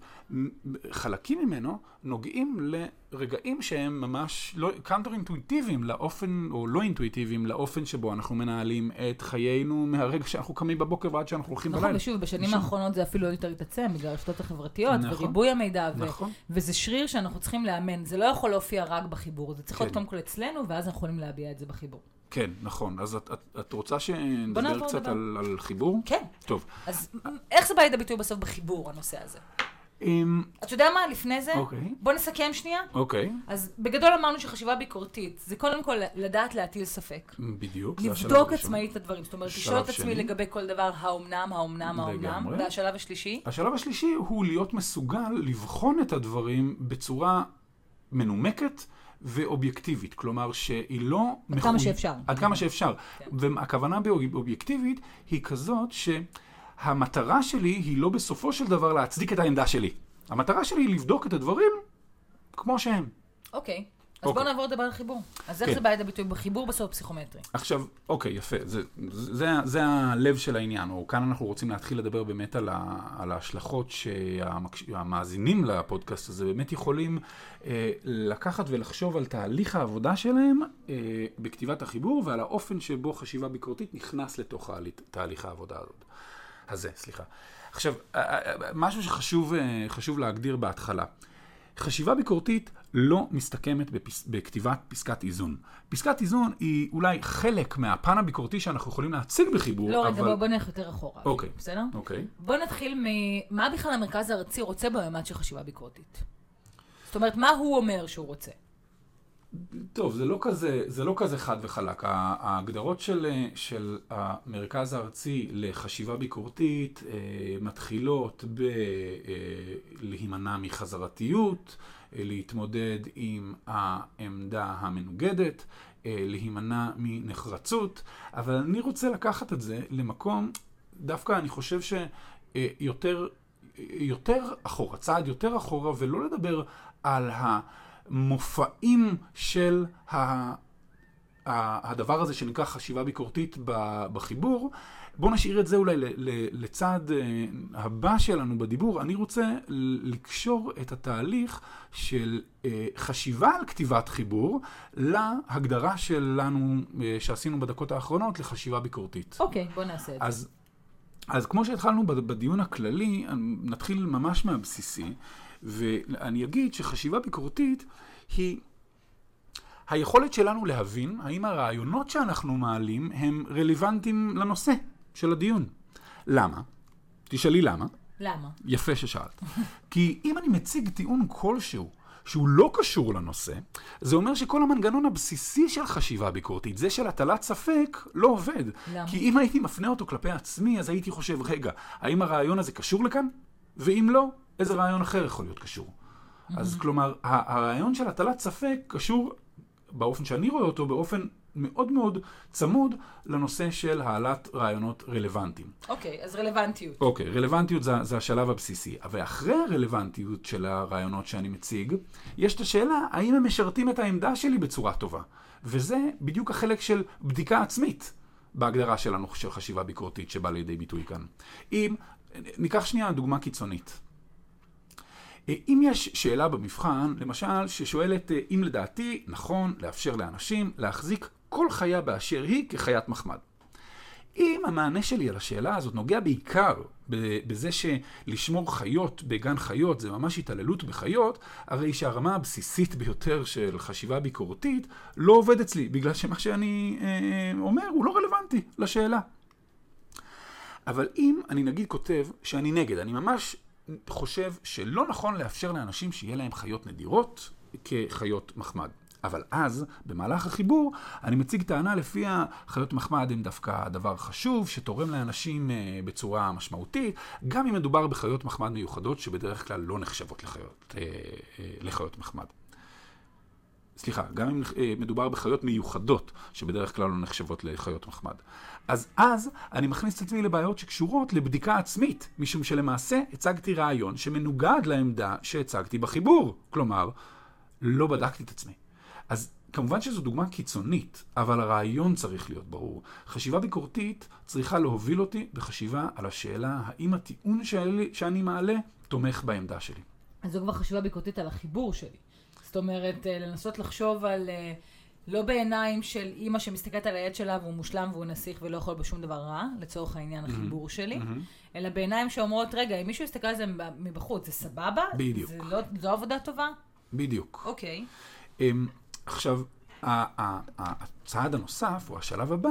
Speaker 2: חלקים ממנו נוגעים לרגעים שהם ממש לא, counter אינטואיטיביים לאופן, או לא אינטואיטיביים לאופן שבו אנחנו מנהלים את חיינו מהרגע שאנחנו קמים בבוקר ועד שאנחנו הולכים
Speaker 1: נכון,
Speaker 2: בלילה.
Speaker 1: ושוב, בשנים
Speaker 2: נכון.
Speaker 1: האחרונות זה אפילו עוד יותר התעצם, בגלל הרשתות החברתיות,
Speaker 2: נכון.
Speaker 1: וריבוי המידע, ו-
Speaker 2: נכון.
Speaker 1: וזה שריר שאנחנו צריכים לאמן. זה לא יכול להופיע רק בחיבור, זה צריך להיות
Speaker 2: כן.
Speaker 1: קודם כל אצלנו, ואז אנחנו יכולים להביע את זה בחיבור.
Speaker 2: כן, נכון. אז את, את, את רוצה שנדבר קצת
Speaker 1: לדבר.
Speaker 2: על, על חיבור?
Speaker 1: כן.
Speaker 2: טוב.
Speaker 1: אז איך זה בא לידי ביטוי בסוף בחיבור, הנושא הזה?
Speaker 2: אמ,
Speaker 1: אתה יודע מה, לפני זה,
Speaker 2: אוקיי.
Speaker 1: בוא נסכם שנייה.
Speaker 2: אוקיי,
Speaker 1: אז בגדול אמרנו שחשיבה ביקורתית זה קודם כל לדעת להטיל ספק.
Speaker 2: בדיוק. זה השלב
Speaker 1: לבדוק. עצמאית את הדברים. זאת אומרת, לשאול את עצמי. לגבי כל דבר, האומנם, האומנם, האומנם. והשלב השלישי,
Speaker 2: השלב השלישי הוא להיות מסוגל לבחון את הדברים בצורה מנומקת ואובייקטיבית. כלומר, שהיא לא...
Speaker 1: עד כמה
Speaker 2: מחוי-
Speaker 1: שאפשר.
Speaker 2: עד כמה שאפשר.
Speaker 1: כן.
Speaker 2: והכוונה באובייקטיבית היא כזאת שהמטרה שלי היא לא בסופו של דבר להצדיק את העמדה שלי. המטרה שלי היא לבדוק את הדברים כמו שהם.
Speaker 1: אוקיי. אז
Speaker 2: אוקיי.
Speaker 1: בוא נעבור לדבר על חיבור. אז איך
Speaker 2: כן.
Speaker 1: זה בא לידי ביטוי בחיבור בסוף פסיכומטרי?
Speaker 2: עכשיו, אוקיי, יפה, זה, זה, זה הלב של העניין, או כאן אנחנו רוצים להתחיל לדבר באמת על, ה, על ההשלכות שהמאזינים לפודקאסט הזה באמת יכולים אה, לקחת ולחשוב על תהליך העבודה שלהם אה, בכתיבת החיבור ועל האופן שבו חשיבה ביקורתית נכנס לתוך תהליך העבודה הזאת. הזה, סליחה. עכשיו, משהו שחשוב אה, להגדיר בהתחלה. חשיבה ביקורתית לא מסתכמת בפס... בכתיבת פסקת איזון. פסקת איזון היא אולי חלק מהפן הביקורתי שאנחנו יכולים להציג בחיבור,
Speaker 1: לא, רגע,
Speaker 2: אבל...
Speaker 1: בוא- בוא נלך יותר אחורה.
Speaker 2: אוקיי.
Speaker 1: בסדר?
Speaker 2: אוקיי.
Speaker 1: בוא נתחיל מ... מה בכלל המרכז הארצי רוצה בממד של חשיבה ביקורתית? זאת אומרת, מה הוא אומר שהוא רוצה?
Speaker 2: טוב, זה לא כזה, זה לא כזה חד וחלק. ה- ההגדרות של, אה, של המרכז הארצי לחשיבה ביקורתית אה, מתחילות בלהימנע מחזרתיות, אה, להתמודד עם העמדה המנוגדת, אה, להימנע מנחרצות, אבל אני רוצה לקחת את זה למקום, דווקא אני חושב שיותר יותר אחורה, צעד יותר אחורה, ולא לדבר על המופעים של ה... הדבר הזה שנקרא חשיבה ביקורתית בחיבור. בואו נשאיר את זה אולי לצד אה, הבא שלנו בדיבור. אני רוצה לקשור את התהליך של אה, חשיבה על כתיבת חיבור להגדרה שלנו, אה, שעשינו בדקות האחרונות, לחשיבה ביקורתית.
Speaker 1: אוקיי, בוא נעשה את זה.
Speaker 2: אז, אז כמו שהתחלנו בד- בדיון הכללי, נתחיל ממש מהבסיסי, ואני אגיד שחשיבה ביקורתית היא היכולת שלנו להבין האם הרעיונות שאנחנו מעלים הם רלוונטיים לנושא של הדיון. למה? תשאלי למה.
Speaker 1: למה?
Speaker 2: יפה ששאלת. כי אם אני מציג טיעון כלשהו שהוא לא קשור לנושא, זה אומר שכל המנגנון הבסיסי של חשיבה ביקורתית, זה של הטלת ספק, לא עובד.
Speaker 1: למה?
Speaker 2: כי אם הייתי מפנה אותו כלפי עצמי, אז הייתי חושב, רגע, האם הרעיון הזה קשור לכאן? ואם לא, איזה רעיון אחר יכול להיות קשור? אז כלומר, הרעיון של הטלת ספק קשור, באופן שאני רואה אותו, באופן מאוד מאוד צמוד לנושא של העלת רעיונות רלוונטיים.
Speaker 1: אוקיי, אז רלוונטיות.
Speaker 2: אוקיי, רלוונטיות זה, זה השלב הבסיסי. ואחרי הרלוונטיות של הרעיונות שאני מציג, יש את השאלה האם הם משרתים את העמדה שלי בצורה טובה. וזה בדיוק החלק של בדיקה עצמית בהגדרה שלנו של חשיבה ביקורתית שבא לידי ביטוי כאן. אם, ניקח שנייה דוגמה קיצונית. אם יש שאלה במבחן, למשל, ששואלת אה, אם לדעתי נכון לאפשר לאנשים להחזיק כל חיה באשר היא כחיית מחמד. אם המענה שלי על השאלה הזאת נוגע בעיקר בזה שלשמור חיות בגן חיות זה ממש התעללות בחיות, הרי שהרמה הבסיסית ביותר של חשיבה ביקורתית לא עובד אצלי, בגלל שמה שאני אה, אומר הוא לא רלוונטי לשאלה. אבל אם אני נגיד כותב שאני נגד, אני ממש חושב שלא נכון לאפשר לאנשים שיהיה להם חיות נדירות כחיות מחמד. אבל אז, במהלך החיבור, אני מציג טענה לפיה חיות מחמד הן דווקא דבר חשוב, שתורם לאנשים אה, בצורה משמעותית, גם אם מדובר בחיות מחמד מיוחדות שבדרך כלל לא נחשבות לחיות, אה, אה, לחיות מחמד. סליחה, גם אם אה, מדובר בחיות מיוחדות, שבדרך כלל לא נחשבות לחיות מחמד. אז אז אני מכניס את עצמי לבעיות שקשורות לבדיקה עצמית, משום שלמעשה הצגתי רעיון שמנוגד לעמדה שהצגתי בחיבור. כלומר, לא בדקתי את עצמי. אז כמובן שזו דוגמה קיצונית, אבל הרעיון צריך להיות ברור. חשיבה ביקורתית צריכה להוביל אותי בחשיבה על השאלה האם הטיעון שלי, שאני מעלה תומך בעמדה שלי.
Speaker 1: אז זו כבר חשיבה ביקורתית על החיבור שלי. זאת אומרת, אה, לנסות לחשוב על... לא בעיניים של אימא שמסתכלת על הילד שלה והוא מושלם והוא נסיך ולא יכול בשום דבר רע, לצורך העניין החיבור שלי, אלא בעיניים שאומרות, רגע, אם מישהו יסתכל על זה מבחוץ, זה סבבה?
Speaker 2: בדיוק.
Speaker 1: זה לא, זו עבודה טובה?
Speaker 2: בדיוק.
Speaker 1: אוקיי.
Speaker 2: אמ, עכשיו, הצעד הנוסף, או השלב הבא,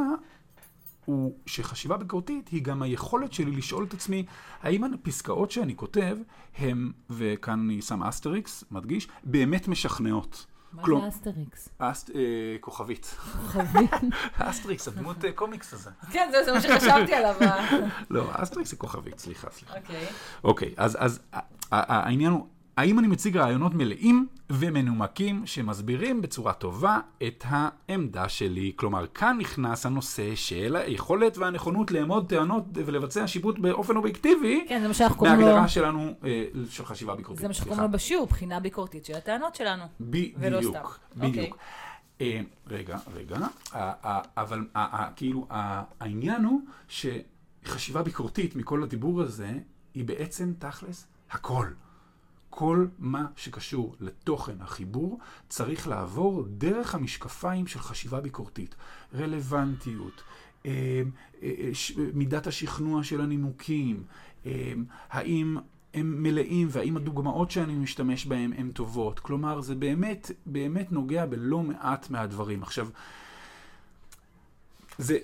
Speaker 2: הוא שחשיבה ביקורתית היא גם היכולת שלי לשאול את עצמי, האם הפסקאות שאני כותב הם, וכאן אני שם asterisk, מדגיש, באמת משכנעות.
Speaker 1: מה. זה asterisk?
Speaker 2: אסט... אה, כוכבית.
Speaker 1: כוכבית?
Speaker 2: אסטריקס, הדמות אה, קומיקס הזה.
Speaker 1: כן, זה, זה מה שחשבתי עליו.
Speaker 2: לא, asterisk זה כוכבית, סליחה, סליחה.
Speaker 1: אוקיי.
Speaker 2: אוקיי, אז, אז העניין הוא, האם אני מציג רעיונות מלאים ומנומקים שמסבירים בצורה טובה את העמדה שלי? כלומר, כאן נכנס הנושא של היכולת והנכונות לאמוד טענות ולבצע שיפוט באופן אובייקטיבי.
Speaker 1: כן, זה מה שאנחנו קוראים לו...
Speaker 2: מהגדרה שלנו אה, של חשיבה ביקורתית.
Speaker 1: זה מה שאנחנו קוראים לו בשיעור, בחינה ביקורתית של הטענות שלנו.
Speaker 2: בדיוק, בדיוק. אה, רגע, רגע, אבל כאילו העניין הוא שחשיבה ביקורתית מכל הדיבור הזה היא בעצם תכלס הכל. כל מה שקשור לתוכן החיבור צריך לעבור דרך המשקפיים של חשיבה ביקורתית. רלוונטיות, אה, אה, מידת השכנוע של הנימוקים, אה, האם הם מלאים והאם הדוגמאות שאני משתמש בהן הן טובות. כלומר, זה באמת, באמת נוגע בלא מעט מהדברים. עכשיו, זה,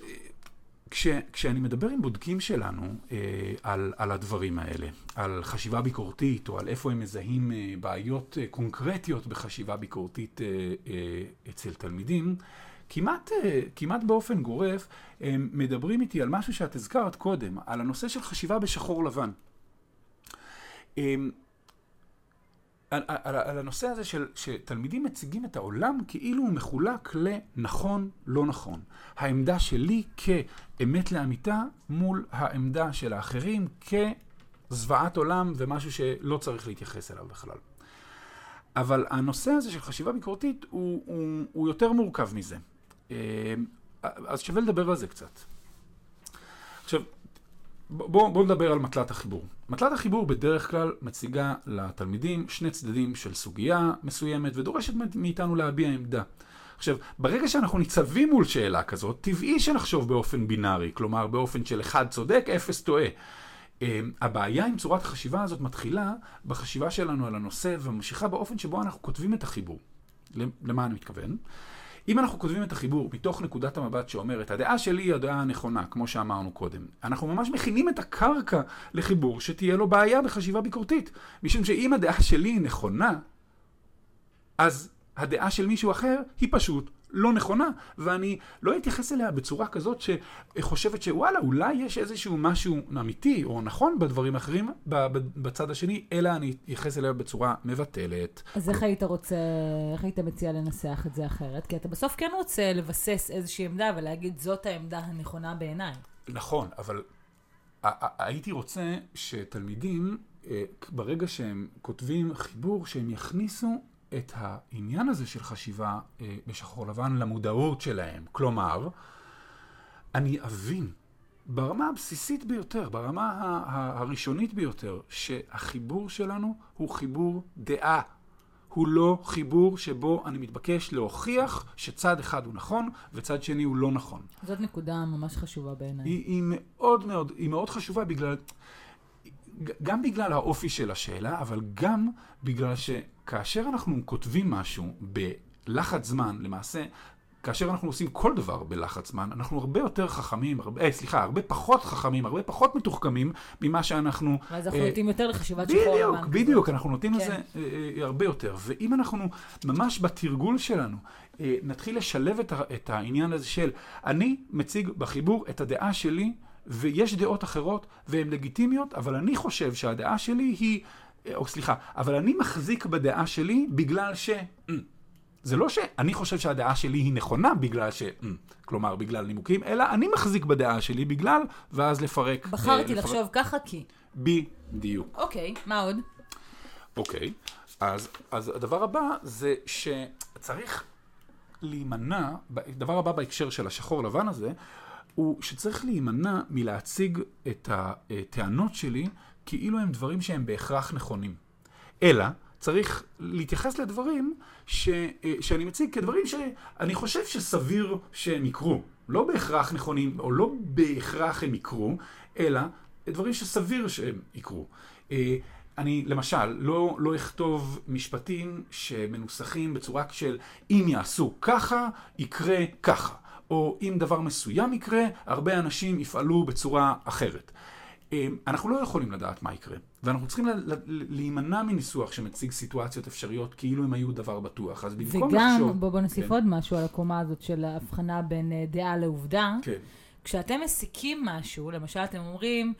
Speaker 2: כש, כשאני מדבר עם בודקים שלנו אה, על, על הדברים האלה, על חשיבה ביקורתית, או על איפה הם מזהים אה, בעיות אה, קונקרטיות בחשיבה ביקורתית אה, אה, אצל תלמידים, כמעט, אה, כמעט באופן גורף הם מדברים איתי על משהו שאת הזכרת קודם, על הנושא של חשיבה בשחור לבן. אה, על, על, על הנושא הזה של שתלמידים מציגים את העולם כאילו הוא מחולק לנכון, לא נכון. העמדה שלי כאמת לאמיתה מול העמדה של האחרים כזוועת עולם ומשהו שלא צריך להתייחס אליו בכלל. אבל הנושא הזה של חשיבה ביקורתית הוא, הוא, הוא יותר מורכב מזה. אה, אז שווה לדבר על זה קצת. עכשיו, בואו בוא נדבר על מטלת החיבור. מטלת החיבור בדרך כלל מציגה לתלמידים שני צדדים של סוגיה מסוימת ודורשת מאיתנו להביע עמדה. עכשיו, ברגע שאנחנו ניצבים מול שאלה כזאת, טבעי שנחשוב באופן בינארי, כלומר באופן של אחד צודק, אפס טועה. Um, הבעיה עם צורת החשיבה הזאת מתחילה בחשיבה שלנו על הנושא וממשיכה באופן שבו אנחנו כותבים את החיבור. למה אני מתכוון? אם אנחנו כותבים את החיבור מתוך נקודת המבט שאומרת, הדעה שלי היא הדעה הנכונה, כמו שאמרנו קודם, אנחנו ממש מכינים את הקרקע לחיבור שתהיה לו בעיה בחשיבה ביקורתית. משום שאם הדעה שלי היא נכונה, אז הדעה של מישהו אחר היא פשוט לא נכונה, ואני לא אתייחס אליה בצורה כזאת שחושבת שוואלה, אולי יש איזשהו משהו אמיתי או נכון בדברים אחרים בצד השני, אלא אני אתייחס אליה בצורה מבטלת.
Speaker 1: אז איך היית רוצה, איך היית מציע לנסח את זה אחרת? כי אתה בסוף כן רוצה לבסס איזושהי עמדה ולהגיד, זאת העמדה הנכונה בעיניי.
Speaker 2: נכון, אבל הייתי רוצה שתלמידים, אה, ברגע שהם כותבים חיבור, שהם יכניסו את העניין הזה של חשיבה אה, בשחור לבן למודעות שלהם. כלומר, אני אבין ברמה הבסיסית ביותר, ברמה הראשונית ביותר, שהחיבור שלנו הוא חיבור דעה. הוא לא חיבור שבו אני מתבקש להוכיח שצד אחד הוא נכון וצד שני הוא לא נכון.
Speaker 1: זאת נקודה ממש חשובה בעיניי.
Speaker 2: היא, היא מאוד מאוד, היא מאוד חשובה בגלל, גם בגלל האופי של השאלה, אבל גם בגלל שכאשר אנחנו כותבים משהו בלחץ זמן, למעשה, כאשר אנחנו עושים כל דבר בלחץ זמן, אנחנו הרבה יותר חכמים, הרבה, אה, סליחה, הרבה פחות חכמים, הרבה פחות מתוחכמים ממה שאנחנו...
Speaker 1: ואז אנחנו אה, נוטים יותר לחשיבת שחור
Speaker 2: לבן. בדיוק, בדיוק, אנחנו נוטים כן. לזה אה, אה, הרבה יותר. ואם אנחנו ממש בתרגול שלנו אה, נתחיל לשלב את, את העניין הזה של אני מציג בחיבור את הדעה שלי, ויש דעות אחרות והן לגיטימיות, אבל אני חושב שהדעה שלי היא, או סליחה, אבל אני מחזיק בדעה שלי בגלל ש... Mm, זה לא שאני חושב שהדעה שלי היא נכונה בגלל ש... Mm, כלומר, בגלל נימוקים, אלא אני מחזיק בדעה שלי בגלל, ואז לפרק.
Speaker 1: בחרתי uh, לפרק... לחשוב ככה כי.
Speaker 2: בדיוק.
Speaker 1: אוקיי, מה עוד?
Speaker 2: אוקיי, אז, אז הדבר הבא זה שצריך להימנע, הדבר הבא בהקשר של השחור לבן הזה, הוא שצריך להימנע מלהציג את הטענות שלי כאילו הם דברים שהם בהכרח נכונים. אלא צריך להתייחס לדברים ש, שאני מציג כדברים שאני חושב שסביר שהם יקרו. לא בהכרח נכונים, או לא בהכרח הם יקרו, אלא דברים שסביר שהם יקרו. אה, אני למשל לא, לא אכתוב משפטים שמנוסחים בצורה של אם יעשו ככה, יקרה ככה. או אם דבר מסוים יקרה, הרבה אנשים יפעלו בצורה אחרת. אמ, אנחנו לא יכולים לדעת מה יקרה, ואנחנו צריכים להימנע מניסוח שמציג סיטואציות אפשריות כאילו הם היו דבר בטוח. אז במקום
Speaker 1: וגם,
Speaker 2: לחשוב...
Speaker 1: וגם, בוא נוסיף
Speaker 2: כן.
Speaker 1: עוד משהו על הקומה הזאת של ההבחנה בין אה, דעה לעובדה.
Speaker 2: כן.
Speaker 1: כשאתם מסיקים משהו, למשל אתם אומרים,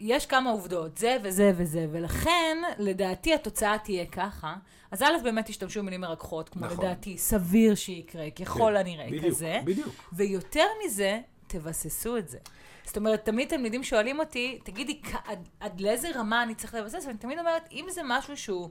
Speaker 1: יש כמה עובדות, זה וזה וזה, ולכן, לדעתי התוצאה תהיה ככה. אז א', באמת תשתמשו במילים מרככות, כמו
Speaker 2: נכון.
Speaker 1: לדעתי, סביר שיקרה, ככל
Speaker 2: כן,
Speaker 1: הנראה,
Speaker 2: בדיוק,
Speaker 1: כזה.
Speaker 2: בדיוק.
Speaker 1: ויותר מזה, תבססו את זה. זאת אומרת, תמיד תלמידים שואלים אותי, תגידי, עד, עד לאיזה רמה אני צריך לבסס? ואני תמיד אומרת, אם זה משהו שהוא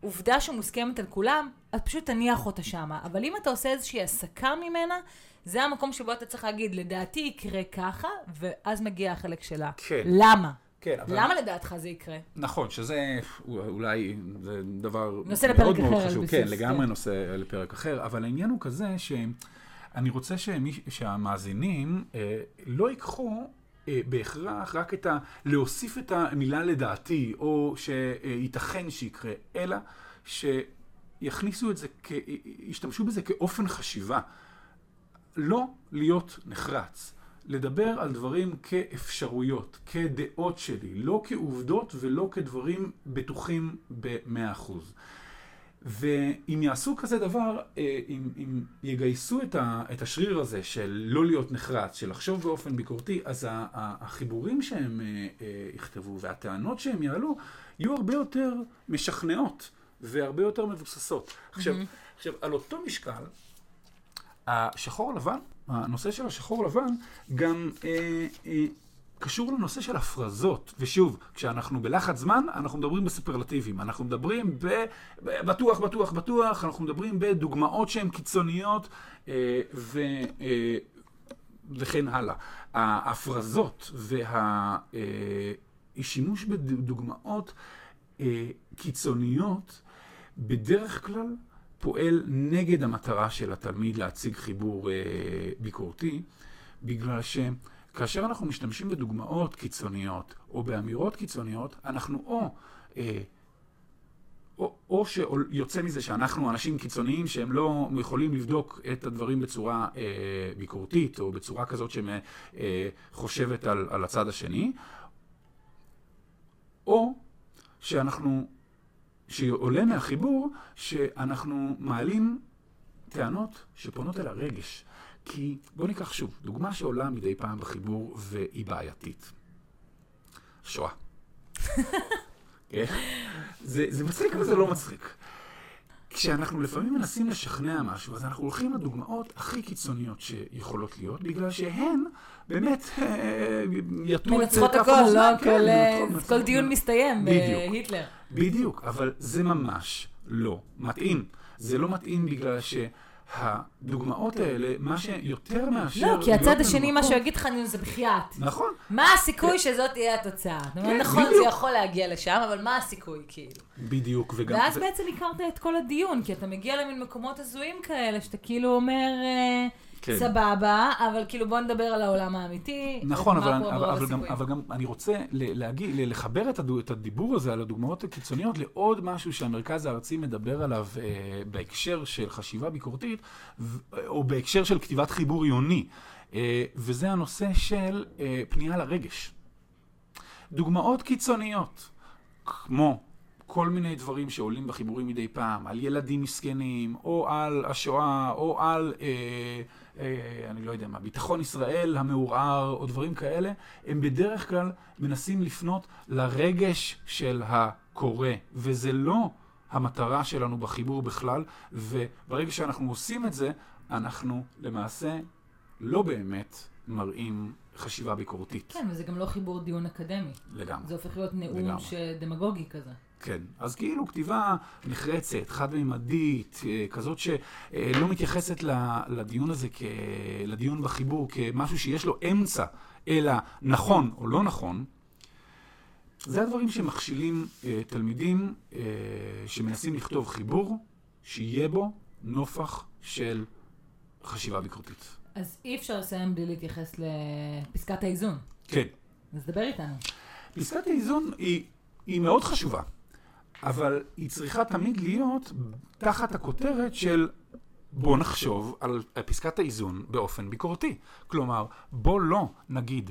Speaker 1: עובדה שמוסכמת על כולם, אז פשוט תניח אותה שמה. אבל אם אתה עושה איזושהי הסקה ממנה, זה המקום שבו אתה צריך להגיד, לדעתי יקרה ככה, ואז מגיע החלק שלה.
Speaker 2: כן.
Speaker 1: למה?
Speaker 2: כן, אבל...
Speaker 1: למה לדעתך זה יקרה?
Speaker 2: נכון, שזה אולי זה דבר
Speaker 1: נושא
Speaker 2: מאוד
Speaker 1: לפרק
Speaker 2: מאוד חשוב. כן, לגמרי
Speaker 1: כן.
Speaker 2: נושא לפרק אחר, אבל העניין הוא כזה שאני רוצה שמי, שהמאזינים אה, לא ייקחו אה, בהכרח רק את ה... להוסיף את המילה לדעתי, או שייתכן שיקרה, אלא שיכניסו את זה, כ... ישתמשו בזה כאופן חשיבה. לא להיות נחרץ. לדבר על דברים כאפשרויות, כדעות שלי, לא כעובדות ולא כדברים בטוחים ב-100%. ואם יעשו כזה דבר, אה, אם, אם יגייסו את, ה, את השריר הזה של לא להיות נחרץ, של לחשוב באופן ביקורתי, אז ה- ה- החיבורים שהם אה, אה, יכתבו והטענות שהם יעלו, יהיו הרבה יותר משכנעות והרבה יותר מבוססות. עכשיו, עכשיו, על אותו משקל, השחור לבן, הנושא של השחור לבן גם אה, אה, קשור לנושא של הפרזות. ושוב, כשאנחנו בלחץ זמן, אנחנו מדברים בסופרלטיבים. אנחנו מדברים ב... ב- בטוח, בטוח, אנחנו מדברים בדוגמאות שהן קיצוניות אה, ו... אה, וכן הלאה. ההפרזות והשימוש בדוגמאות אה, קיצוניות בדרך כלל פועל נגד המטרה של התלמיד להציג חיבור אה, ביקורתי, בגלל שכאשר אנחנו משתמשים בדוגמאות קיצוניות או באמירות קיצוניות, אנחנו או... אה, או, או שיוצא מזה שאנחנו אנשים קיצוניים שהם לא יכולים לבדוק את הדברים בצורה אה, ביקורתית או בצורה כזאת שחושבת על, על הצד השני, או שאנחנו, שעולה מהחיבור שאנחנו מעלים טענות שפונות אל הרגש. כי בואו ניקח שוב, דוגמה שעולה מדי פעם בחיבור והיא בעייתית. שואה. כן? זה, זה מצחיק אבל זה לא מצחיק. כשאנחנו לפעמים מנסים לשכנע משהו, אז אנחנו הולכים לדוגמאות הכי קיצוניות שיכולות להיות, בגלל שהן באמת יטו את
Speaker 1: מנצחות הכל, לא? כל, דיון מסתיים
Speaker 2: בדיוק.
Speaker 1: בהיטלר.
Speaker 2: בדיוק, אבל זה ממש לא מתאים. זה לא מתאים בגלל שהדוגמאות האלה, מה שיותר מאשר...
Speaker 1: לא, כי הצד השני, מה שהוא יגיד לך, זה בחייאת.
Speaker 2: נכון.
Speaker 1: מה הסיכוי שזאת תהיה התוצאה?
Speaker 2: כן,
Speaker 1: נכון, זה. יכול להגיע לשם, אבל מה הסיכוי, כאילו?
Speaker 2: בדיוק, וגם...
Speaker 1: ואז בעצם הכרת את כל הדיון, כי אתה מגיע למין מקומות הזויים כאלה, שאתה כאילו אומר, אה,
Speaker 2: כן.
Speaker 1: סבבה, אבל כאילו בוא נדבר על העולם האמיתי.
Speaker 2: נכון, אבל, אבל, אבל, גם. אבל גם אני רוצה ל- להגיד, ל- לחבר את, הדו, את הדיבור הזה על הדוגמאות הקיצוניות לעוד משהו שהמרכז הארצי מדבר עליו אה, בהקשר של חשיבה ביקורתית, ו- או בהקשר של כתיבת חיבור עיוני, אה, וזה הנושא של אה, פנייה לרגש. דוגמאות קיצוניות, כמו כל מיני דברים שעולים בחיבורים מדי פעם, על ילדים מסכנים, או על השואה, או על, אה, אה, אני לא יודע מה, ביטחון ישראל המעורער, או דברים כאלה, הם בדרך כלל מנסים לפנות לרגש של הקורא, וזה לא המטרה שלנו בחיבור בכלל, וברגע שאנחנו עושים את זה, אנחנו למעשה לא באמת מראים חשיבה ביקורתית
Speaker 1: כן, וזה גם לא חיבור דיון אקדמי.
Speaker 2: לגמרי.
Speaker 1: זה הופך להיות נאום
Speaker 2: לגמרי.
Speaker 1: שדמגוגי כזה.
Speaker 2: כן, אז כאילו כתיבה נחרצת, חד-ממדית, אה, כזאת שלא מתייחסת ל- לדיון הזה, כ- לדיון בחיבור, כמשהו שיש לו אמצע, אלא נכון או לא נכון, זה הדברים שמכשילים אה, תלמידים אה, שמנסים לכתוב חיבור, שיהיה בו נופח של חשיבה ביקורתית.
Speaker 1: אז אי אפשר לסיים בלי להתייחס לפסקת האיזון.
Speaker 2: כן.
Speaker 1: אז דבר איתנו.
Speaker 2: פסקת האיזון היא, היא מאוד חשובה. אבל היא צריכה תמיד להיות תחת הכותרת של בוא נחשוב על פסקת האיזון באופן ביקורתי. כלומר, בוא לא נגיד,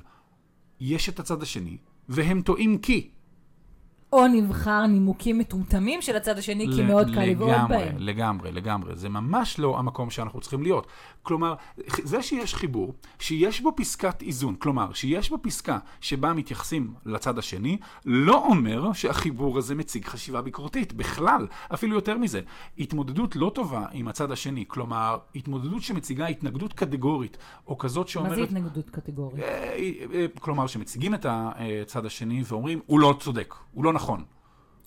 Speaker 2: יש את הצד השני, והם טועים כי.
Speaker 1: או נבחר נימוקים מטומטמים של הצד השני, כי מאוד קל לבעוט בהם.
Speaker 2: לגמרי, לגמרי. זה ממש לא המקום שאנחנו צריכים להיות. כלומר, זה שיש חיבור, שיש בו פסקת איזון, כלומר, שיש בו פסקה שבה מתייחסים לצד השני, לא אומר שהחיבור הזה מציג חשיבה ביקורתית, בכלל. אפילו יותר מזה, התמודדות לא טובה עם הצד השני, כלומר, התמודדות שמציגה התנגדות קטגורית, או כזאת שאומרת...
Speaker 1: מה זה התנגדות קטגורית? אה,
Speaker 2: אה, כלומר, שמציגים את הצד השני ואומרים, הוא לא צודק, הוא לא נכון.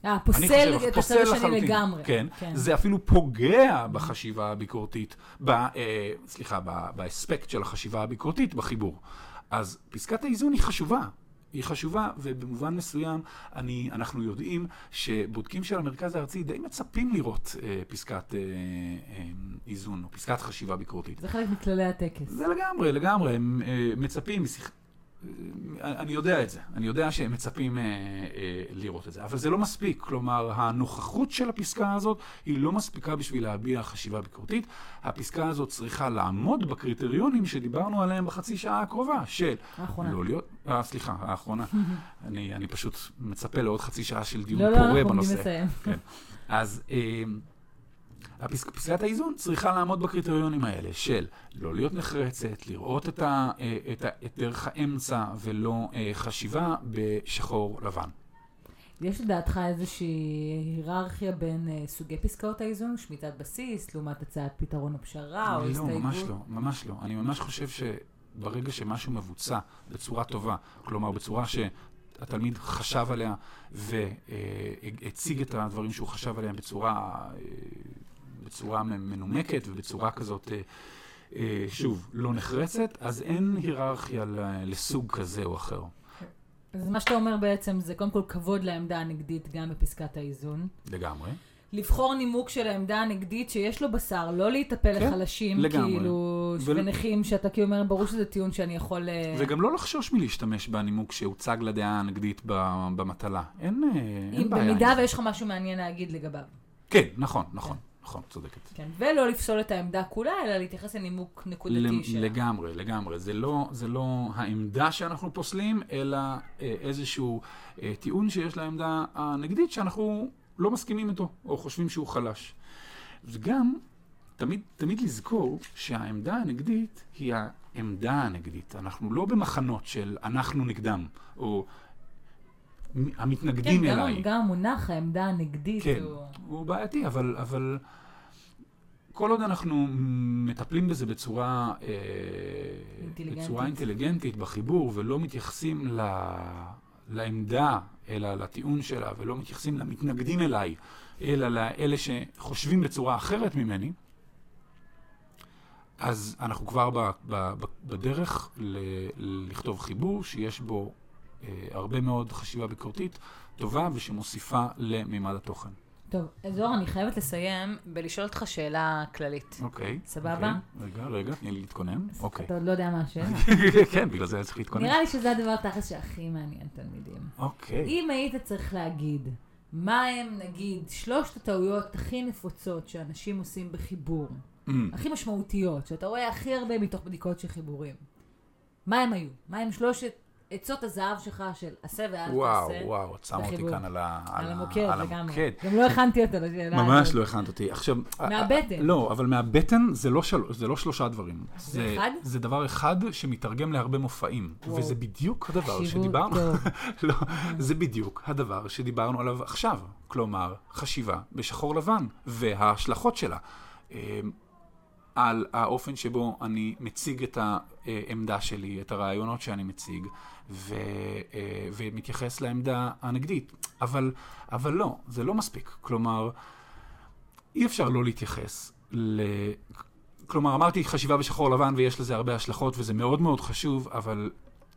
Speaker 1: אה, פוסל את הצד השני לגמרי.
Speaker 2: כן, כן, זה אפילו פוגע בחשיבה הביקורתית, ב, אה, סליחה, באספקט של החשיבה הביקורתית בחיבור. אז פסקת האיזון היא חשובה. היא חשובה, ובמובן מסוים אני, אנחנו יודעים שבודקים של המרכז הארצי די מצפים לראות אה, פסקת אה, אה, איזון, או פסקת חשיבה ביקורתית.
Speaker 1: זה חלק מכללי הטקס.
Speaker 2: זה לגמרי, לגמרי. הם אה, מצפים. אני יודע את זה, אני יודע שהם מצפים אה, אה, לראות את זה, אבל זה לא מספיק. כלומר, הנוכחות של הפסקה הזאת היא לא מספיקה בשביל להביע חשיבה ביקורתית. הפסקה הזאת צריכה לעמוד בקריטריונים שדיברנו עליהם בחצי שעה הקרובה, של...
Speaker 1: האחרונה.
Speaker 2: לא להיות... אה, סליחה, האחרונה. אני, אני פשוט מצפה לעוד חצי שעה של דיון לא, לא פורה
Speaker 1: לא,
Speaker 2: בנושא.
Speaker 1: לא, לא, אנחנו עומדים לסיים.
Speaker 2: כן. אז... אה, פסקת האיזון צריכה לעמוד בקריטריונים האלה של לא להיות נחרצת, לראות את, ה, אה, את, ה, את דרך האמצע ולא אה, חשיבה בשחור לבן.
Speaker 1: יש לדעתך איזושהי היררכיה בין uh, סוגי פסקאות האיזון, שמיטת בסיס, לעומת הצעת פתרון הפשרה או
Speaker 2: לא,
Speaker 1: הסתייגות?
Speaker 2: לא, ממש לא, ממש לא. אני ממש חושב שברגע שמשהו מבוצע בצורה טובה, כלומר בצורה שהתלמיד חשב עליה והציג את הדברים שהוא חשב עליהם בצורה בצורה מנומקת ובצורה כזאת, אה, אה, שוב, לא נחרצת, אז אין היררכיה לסוג כזה או אחר.
Speaker 1: אז מה שאתה אומר בעצם זה קודם כל כבוד לעמדה הנגדית גם בפסקת האיזון.
Speaker 2: לגמרי.
Speaker 1: לבחור נימוק של העמדה הנגדית שיש לו בשר, לא להיטפל כן, לחלשים, לגמרי. כאילו, ו... ונכים, שאתה כאילו אומר, ברור שזה טיעון שאני יכול... אה,
Speaker 2: וגם לא לחשוש מלהשתמש בנימוק שהוצג לדעה הנגדית במטלה. אין, אין בעיה.
Speaker 1: במידה ויש לך משהו מעניין להגיד לגביו.
Speaker 2: כן, נכון, נכון. כן. נכון, צודקת.
Speaker 1: כן, ולא לפסול את העמדה כולה, אלא להתייחס לנימוק נקודתי שלה.
Speaker 2: לגמרי, לגמרי. זה לא, זה לא העמדה שאנחנו פוסלים, אלא אה, איזשהו אה, טיעון שיש לעמדה הנגדית שאנחנו לא מסכימים איתו, או חושבים שהוא חלש. וגם, תמיד, תמיד לזכור שהעמדה הנגדית היא העמדה הנגדית. אנחנו לא במחנות של אנחנו נגדם, או המתנגדים
Speaker 1: כן,
Speaker 2: אליי.
Speaker 1: כן, גם המונח העמדה הנגדית
Speaker 2: כן, הוא... הוא בעייתי, אבל, אבל כל עוד אנחנו מטפלים בזה בצורה, אה, אינטליגנטית. בצורה אינטליגנטית בחיבור, ולא מתייחסים ל, לעמדה, אלא לטיעון שלה, ולא מתייחסים למתנגדים אליי, אלא לאלה שחושבים בצורה אחרת ממני, אז אנחנו כבר ב, ב, ב, בדרך ל, לכתוב חיבור שיש בו הרבה מאוד חשיבה ביקורתית טובה ושמוסיפה למימד התוכן.
Speaker 1: טוב, זוהר, אני חייבת לסיים בלשאול אותך שאלה כללית.
Speaker 2: אוקיי.
Speaker 1: סבבה?
Speaker 2: אוקיי. רגע, רגע, תני לי להתכונן. אוקיי.
Speaker 1: אתה עוד לא יודע מה השאלה.
Speaker 2: כן, בגלל זה צריך להתכונן.
Speaker 1: נראה לי שזה הדבר תכלס שהכי מעניין תלמידים.
Speaker 2: אוקיי.
Speaker 1: אם היית צריך להגיד, מה הם, נגיד, שלושת הטעויות הכי נפוצות שאנשים עושים בחיבור, mm. הכי משמעותיות, שאתה רואה הכי הרבה מתוך בדיקות של חיבורים, מה הם היו? מה הם שלושת עצות הזהב שלך של עשה ואל תעשה.
Speaker 2: וואו, וואו, את שמה אותי כאן על, ה,
Speaker 1: על, על המוקד. גם לא הכנתי אותו לשאלה.
Speaker 2: ממש לא הכנת אותי. עכשיו...
Speaker 1: מהבטן.
Speaker 2: לא, אבל מהבטן זה לא, של, זה לא שלושה דברים.
Speaker 1: זה אחד?
Speaker 2: זה דבר אחד שמתרגם להרבה מופעים. וואו. וזה בדיוק הדבר שדיברנו... לא, זה בדיוק הדבר שדיברנו עליו עכשיו. כלומר, חשיבה בשחור לבן, וההשלכות שלה. על האופן שבו אני מציג את העמדה שלי, את הרעיונות שאני מציג, ו, אה, ומתייחס לעמדה הנגדית. אבל, אבל לא, זה לא מספיק. כלומר, אי אפשר לא להתייחס ל... כלומר, אמרתי חשיבה בשחור לבן ויש לזה הרבה השלכות וזה מאוד מאוד חשוב, אבל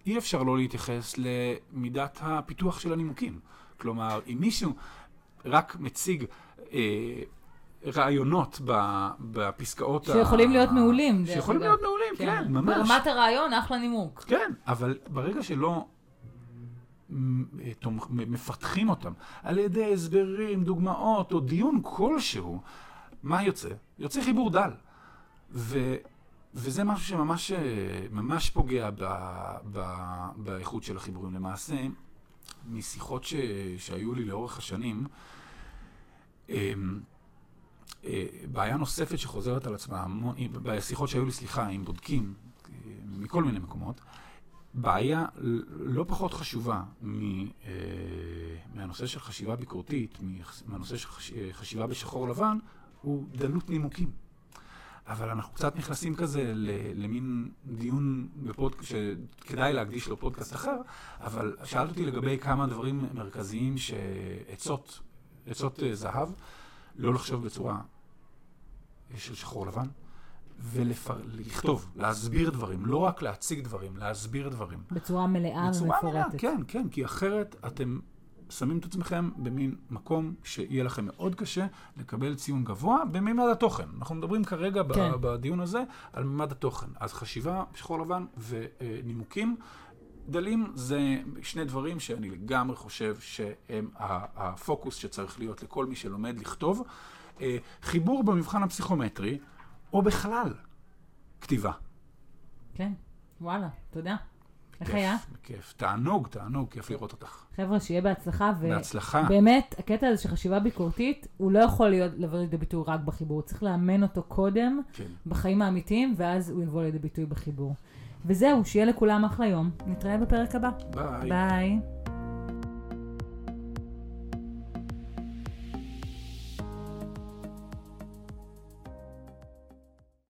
Speaker 2: אי אפשר לא להתייחס למידת הפיתוח של הנימוקים. כלומר, אם מישהו רק מציג אה, רעיונות בפסקאות...
Speaker 1: שיכולים ה... להיות מעולים.
Speaker 2: שיכולים להיות מעולים, כן, כן ממש.
Speaker 1: ברמת הרעיון, אחלה נימוק.
Speaker 2: כן, אבל ברגע שלא מפתחים אותם על ידי הסברים, דוגמאות או דיון כלשהו, מה יוצא? יוצא חיבור דל. ו, וזה משהו שממש ממש פוגע ב, ב, באיכות של החיבורים. למעשה, משיחות ש, שהיו לי לאורך השנים, אמ, אה, בעיה נוספת שחוזרת על עצמה, בשיחות שהיו לי, סליחה, עם בודקים אה, מכל מיני מקומות, בעיה לא פחות חשובה אה, מהנושא של חשיבה ביקורתית, מהנושא של חשיבה בשחור לבן, הוא דלות נימוקים. אבל אנחנו קצת נכנסים כזה למין דיון בפוד... שכדאי להקדיש לו פודקאסט אחר, אבל שאלת אותי לגבי כמה דברים מרכזיים שעצות, עצות זהב, לא לחשוב בצורה של שחור לבן, ולכתוב, להסביר דברים, לא רק להציג דברים, להסביר דברים.
Speaker 1: בצורה מלאה ומפורטת. בצורה מלאה,
Speaker 2: כן, כן, כי אחרת אתם שמים את עצמכם במין מקום שיהיה לכם מאוד קשה לקבל ציון גבוה במימד התוכן. אנחנו מדברים כרגע כן. בדיון הזה על מימד התוכן. אז חשיבה, שחור לבן ונימוקים. דלים זה שני דברים שאני לגמרי חושב שהם הפוקוס שצריך להיות לכל מי שלומד לכתוב. אה, חיבור במבחן הפסיכומטרי, או בכלל כתיבה.
Speaker 1: כן, וואלה, תודה. איך היה?
Speaker 2: בכיף, תענוג, תענוג, כיף לראות אותך.
Speaker 1: חבר'ה, שיהיה בהצלחה.
Speaker 2: בהצלחה.
Speaker 1: באמת, הקטע הזה של חשיבה ביקורתית, הוא לא יכול להיות, לבוא לידי ביטוי רק בחיבור, צריך לאמן אותו קודם, כן. בחיים האמיתיים, ואז הוא יבוא לידי ביטוי בחיבור. וזהו, שיהיה לכולם אחלה יום. נתראה בפרק הבא.
Speaker 2: ביי.
Speaker 1: ביי.